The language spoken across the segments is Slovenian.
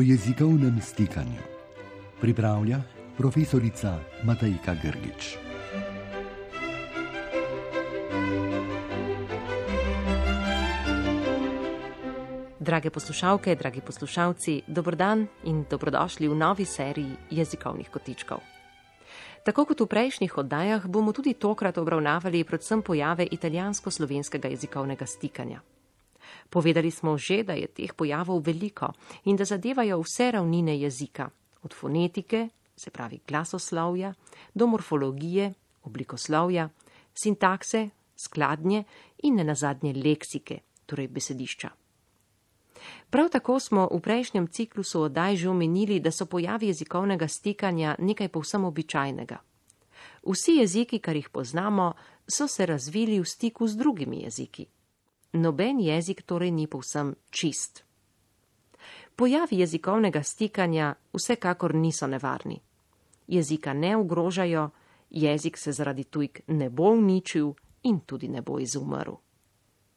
o jezikovnem stikanju. Pripravlja profesorica Matajka Grgič. Drage poslušalke, dragi poslušalci, dobrodan in dobrodošli v novi seriji jezikovnih kotičkov. Tako kot v prejšnjih oddajah bomo tudi tokrat obravnavali predvsem pojave italijansko-slovenskega jezikovnega stikanja. Povedali smo že, da je teh pojavov veliko in da zadevajo vse ravnine jezika, od fonetike, se pravi glasoslovja, do morfologije, oblikoslovja, sintakse, skladnje in ne nazadnje leksike, torej besedišča. Prav tako smo v prejšnjem ciklusu oddaj že omenili, da so pojavi jezikovnega stikanja nekaj povsem običajnega. Vsi jeziki, kar jih poznamo, so se razvili v stiku z drugimi jeziki. Noben jezik torej ni povsem čist. Pojavi jezikovnega stikanja vsekakor niso nevarni. Jezika ne ogrožajo, jezik se zaradi tujk ne bo uničil in tudi ne bo izumrl.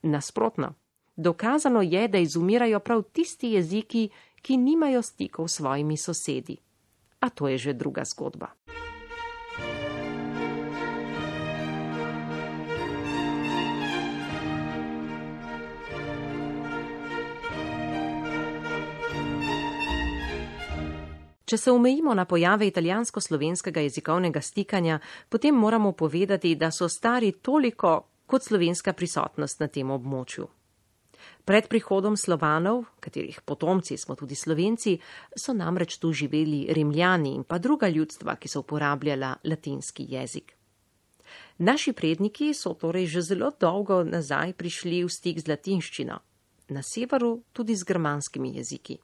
Nasprotno. Dokazano je, da izumirajo prav tisti jeziki, ki nimajo stikov s svojimi sosedi. A to je že druga zgodba. Če se omejimo na pojave italijansko-slovenskega jezikovnega stikanja, potem moramo povedati, da so stari toliko kot slovenska prisotnost na tem območju. Pred prihodom slovanov, katerih potomci smo tudi slovenci, so namreč tu živeli rimljani in pa druga ljudstva, ki so uporabljala latinski jezik. Naši predniki so torej že zelo dolgo nazaj prišli v stik z latinščino, na severu tudi z germanskimi jeziki.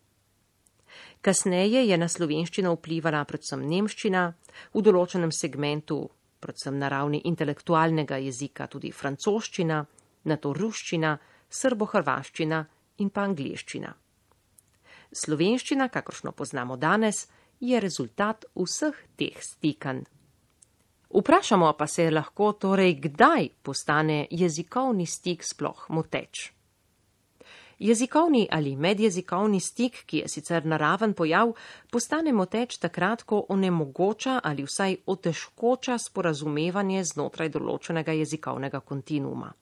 Kasneje je na slovenščino vplivala predvsem nemščina, v določenem segmentu, predvsem na ravni intelektualnega jezika, tudi francoščina, na to ruščina, srbo-hrvaščina in pa angliščina. Slovenščina, kakršno poznamo danes, je rezultat vseh teh stikanj. Vprašamo pa se lahko torej, kdaj postane jezikovni stik sploh moteč. Jezikovni ali medjezikovni stik, ki je sicer naraven pojav, postane moteč takrat, ko onemogoča ali vsaj otežkoča sporazumevanje znotraj določenega jezikovnega kontinuuma.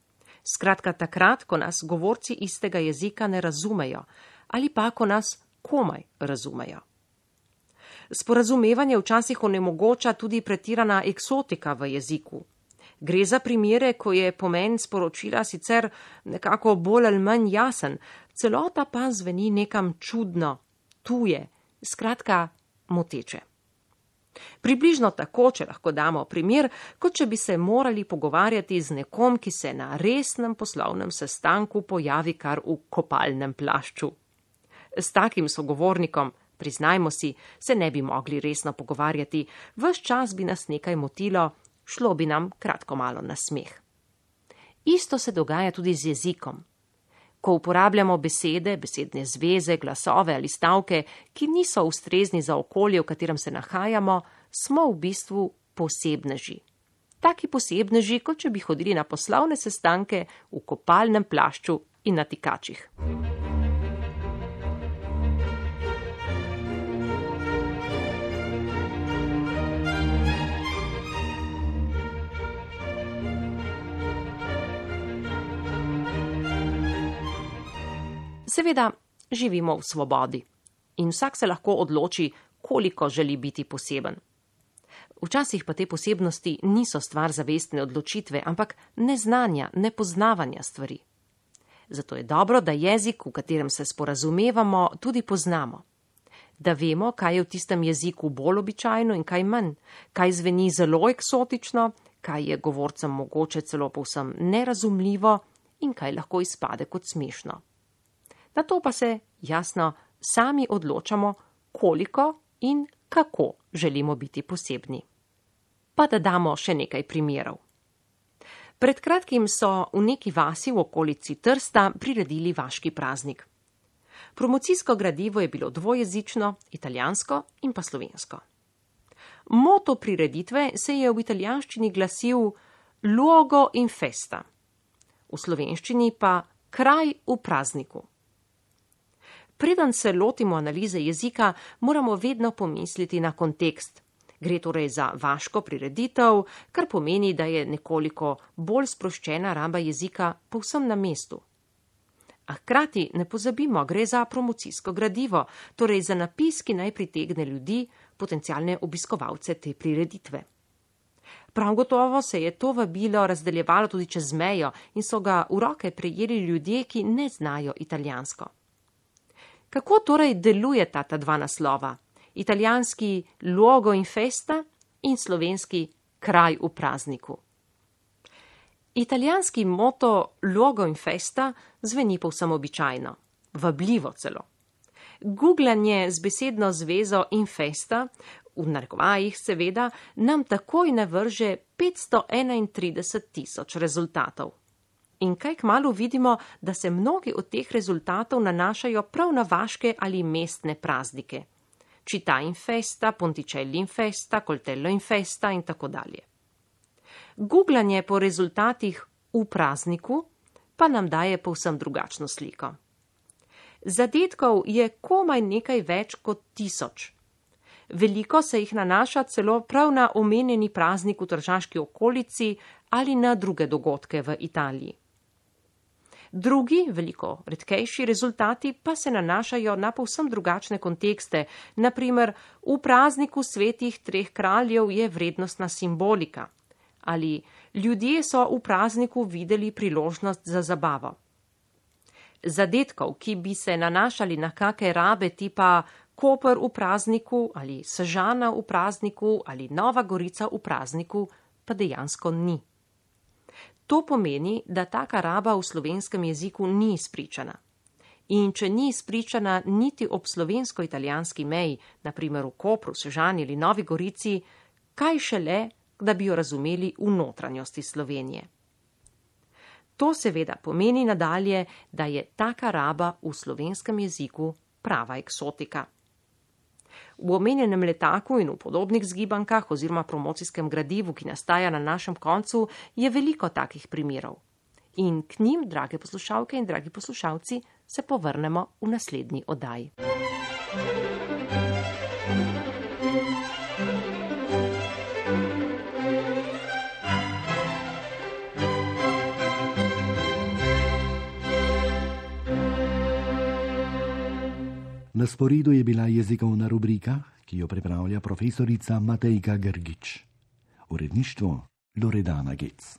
Skratka, takrat, ko nas govorci istega jezika ne razumejo ali pa ko nas komaj razumejo. Sporazumevanje včasih onemogoča tudi pretirana eksotika v jeziku. Gre za primere, ko je pomen sporočila sicer nekako bolj ali manj jasen, celota pa zveni nekam čudno, tuje, skratka, moteče. Približno tako, če lahko damo primer, kot če bi se morali pogovarjati z nekom, ki se na resnem poslovnem sestanku pojavi kar v kopalnem plašču. S takim sogovornikom, priznajmo si, se ne bi mogli resno pogovarjati, vse čas bi nas nekaj motilo, šlo bi nam kratko malo na smeh. Isto se dogaja tudi z jezikom. Ko uporabljamo besede, besedne zveze, glasove ali stavke, ki niso ustrezni za okolje, v katerem se nahajamo, smo v bistvu posebneži. Taki posebneži, kot če bi hodili na poslovne sestanke v kopalnem plašču in na tikačih. Seveda, živimo v svobodi in vsak se lahko odloči, koliko želi biti poseben. Včasih pa te posebnosti niso stvar zavestne odločitve, ampak neznanja, nepoznavanja stvari. Zato je dobro, da jezik, v katerem se sporazumevamo, tudi poznamo. Da vemo, kaj je v tistem jeziku bolj običajno in kaj manj, kaj zveni zelo eksotično, kaj je govorcem mogoče celo povsem nerazumljivo in kaj lahko izpade kot smešno na to pa se, jasno, sami odločamo, koliko in kako želimo biti posebni. Pa da damo še nekaj primerov. Pred kratkim so v neki vasi v okolici Trsta priredili vaški praznik. Promocijsko gradivo je bilo dvojezično, italijansko in pa slovensko. Moto prireditve se je v italijanščini glasil Luogo in festa, v slovenščini pa kraj v prazniku. Preden se lotimo analize jezika, moramo vedno pomisliti na kontekst. Gre torej za vaško prireditev, kar pomeni, da je nekoliko bolj sproščena raba jezika povsem na mestu. A hkrati ne pozabimo, gre za promocijsko gradivo, torej za napis, ki naj pritegne ljudi, potencijalne obiskovalce te prireditve. Prav gotovo se je to vabilo razdeljevalo tudi čez mejo in so ga v roke prejeli ljudje, ki ne znajo italijansko. Kako torej delujeta ta dva naslova? Italijanski logo in festa in slovenski kraj v prazniku. Italijanski moto logo in festa zveni povsem običajno, vabljivo celo. Googlanje z besedno zvezo in festa, v narekovajih seveda, nam takoj navrže 531 tisoč rezultatov. In kaj k malu vidimo, da se mnogi od teh rezultatov nanašajo prav na vaške ali mestne praznike. Čita in festa, ponticelli in festa, koltello in festa in tako dalje. Googlanje po rezultatih v prazniku pa nam daje povsem drugačno sliko. Zadetkov je komaj nekaj več kot tisoč. Veliko se jih nanaša celo prav na omenjeni praznik v tržaški okolici ali na druge dogodke v Italiji. Drugi, veliko redkejši rezultati pa se nanašajo na povsem drugačne kontekste, naprimer v prazniku svetih treh kraljev je vrednostna simbolika ali ljudje so v prazniku videli priložnost za zabavo. Zadetkov, ki bi se nanašali na kake rabe tipa Koper v prazniku ali Sežana v prazniku ali Nova Gorica v prazniku, pa dejansko ni. To pomeni, da taka raba v slovenskem jeziku ni izpričana. In če ni izpričana niti ob slovensko-italijanski meji, naprimer v Kopru, Sežani ali Novi Gorici, kaj šele, da bi jo razumeli v notranjosti Slovenije. To seveda pomeni nadalje, da je taka raba v slovenskem jeziku prava eksotika. V omenjenem letaku in v podobnih zgibankah oziroma promocijskem gradivu, ki nastaja na našem koncu, je veliko takih primerov. In k njim, drage poslušalke in dragi poslušalci, se povrnemo v naslednji oddaji. Na sporedu je bila jezikovna rubrika, ki jo pripravlja profesorica Matejka Grgič. Uredništvo Loredana Gec.